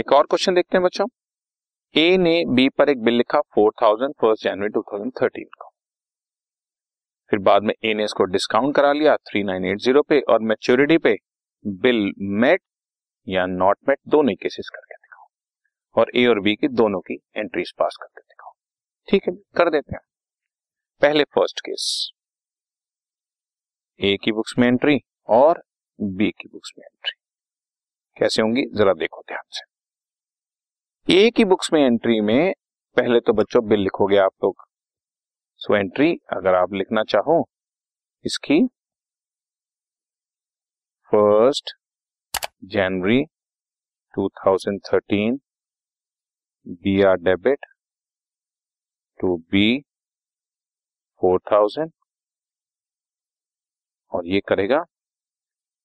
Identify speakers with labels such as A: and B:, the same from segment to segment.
A: एक और क्वेश्चन देखते हैं बच्चों। ए ने बी पर एक बिल लिखा four thousand first January two thousand thirteen को। फिर बाद में ए ने इसको डिस्काउंट करा लिया थ्री नाइन एट ज़ीरो पे और मेच्योरिटी पे बिल मेट या नॉट मेट दोनों केसेस करके दिखाओ। और ए और बी की दोनों की एंट्रीज पास करके दिखाओ। ठीक है, कर देते हैं। पहले फ़र्स्ट केस ए की बुक्स में एंट्री और बी की बुक्स में एंट्री कैसे होंगी? जरा देखो ध्यान से। ए की बुक्स में एंट्री में पहले तो बच्चों बिल लिखोगे आप लोग। सो एंट्री अगर आप लिखना चाहो, इसकी first January 2013 B R debit to B four thousand और ये करेगा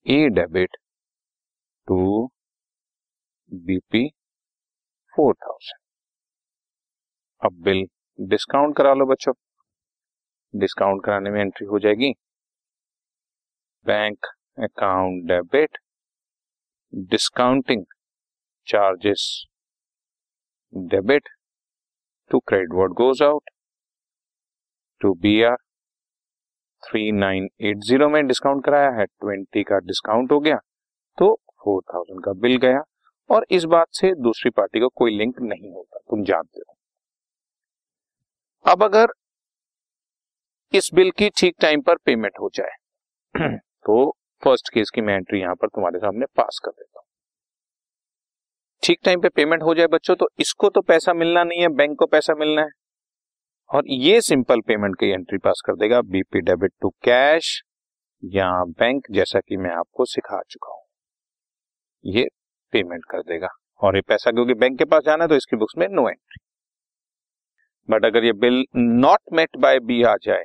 A: A debit to BP four thousand. अब बिल डिस्काउंट करा लो बच्चों। डिस्काउंट कराने में एंट्री हो जाएगी। Bank account debit, discounting charges, debit, to credit word goes out, to B R three nine eight zero में डिस्काउंट कराया है। ट्वेंटी का डिस्काउंट हो गया तो फोर थाउज़ेंड का बिल गया। और इस बात से दूसरी पार्टी को कोई लिंक नहीं होता, तुम जानते हो। अब अगर इस बिल की ठीक टाइम पर पेमेंट हो जाए तो फ़र्स्ट केस की मैं एंट्री यहाँ पर तुम्हारे सामने पास कर देता हूँ। ठीक टाइम पे पेमेंट हो जाए बच्चों तो इसको तो पैसा मिलना नहीं है, बैंक को पैसा मिलना है। और ये सिंपल पेमेंट की एंट्री पास कर देगा, बीपी डेबिट टू कैश, या बैंक, जैसा कि मैं आपको सिखा चुका हूँ। ये पेमेंट कर देगा। और ये पैसा क्योंकि बैंक के पास जाना है तो इसकी बुक्स में नो एंट्री बट अगर ये bill not met by B आ जाए,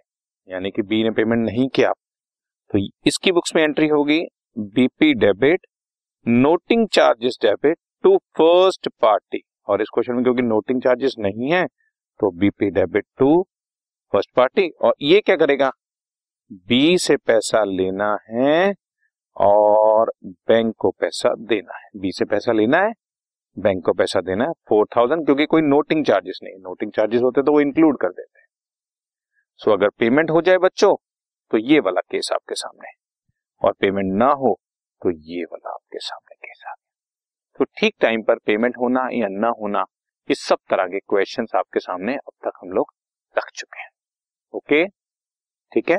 A: यानी कि बी ने पेमेंट नहीं किया तो इसकी बुक्स में एंट्री होगी BP debit noting charges debit to first party और इस क्वेश्चन में क्योंकि नोटिंग चार्जेस नहीं है तो BP debit to first party और ये क्या करेगा? बी से पैसा लेना है और बैंक को पैसा देना है। बी से पैसा लेना है बैंक को पैसा देना है फोर थाउज़ेंड क्योंकि कोई नोटिंग चार्जेस नहीं नोटिंग चार्जेस होते तो वो इंक्लूड कर देते हैं। सो अगर पेमेंट हो जाए बच्चों तो ये वाला केस आपके सामने और पेमेंट ना हो तो ये वाला आपके सामने केस आ गया। तो ठीक टाइम पर पेमेंट होना या ना होना इस सब तरह के क्वेश्चन आपके सामने अब तक हम लोग रख चुके हैं। ओके ठीक है?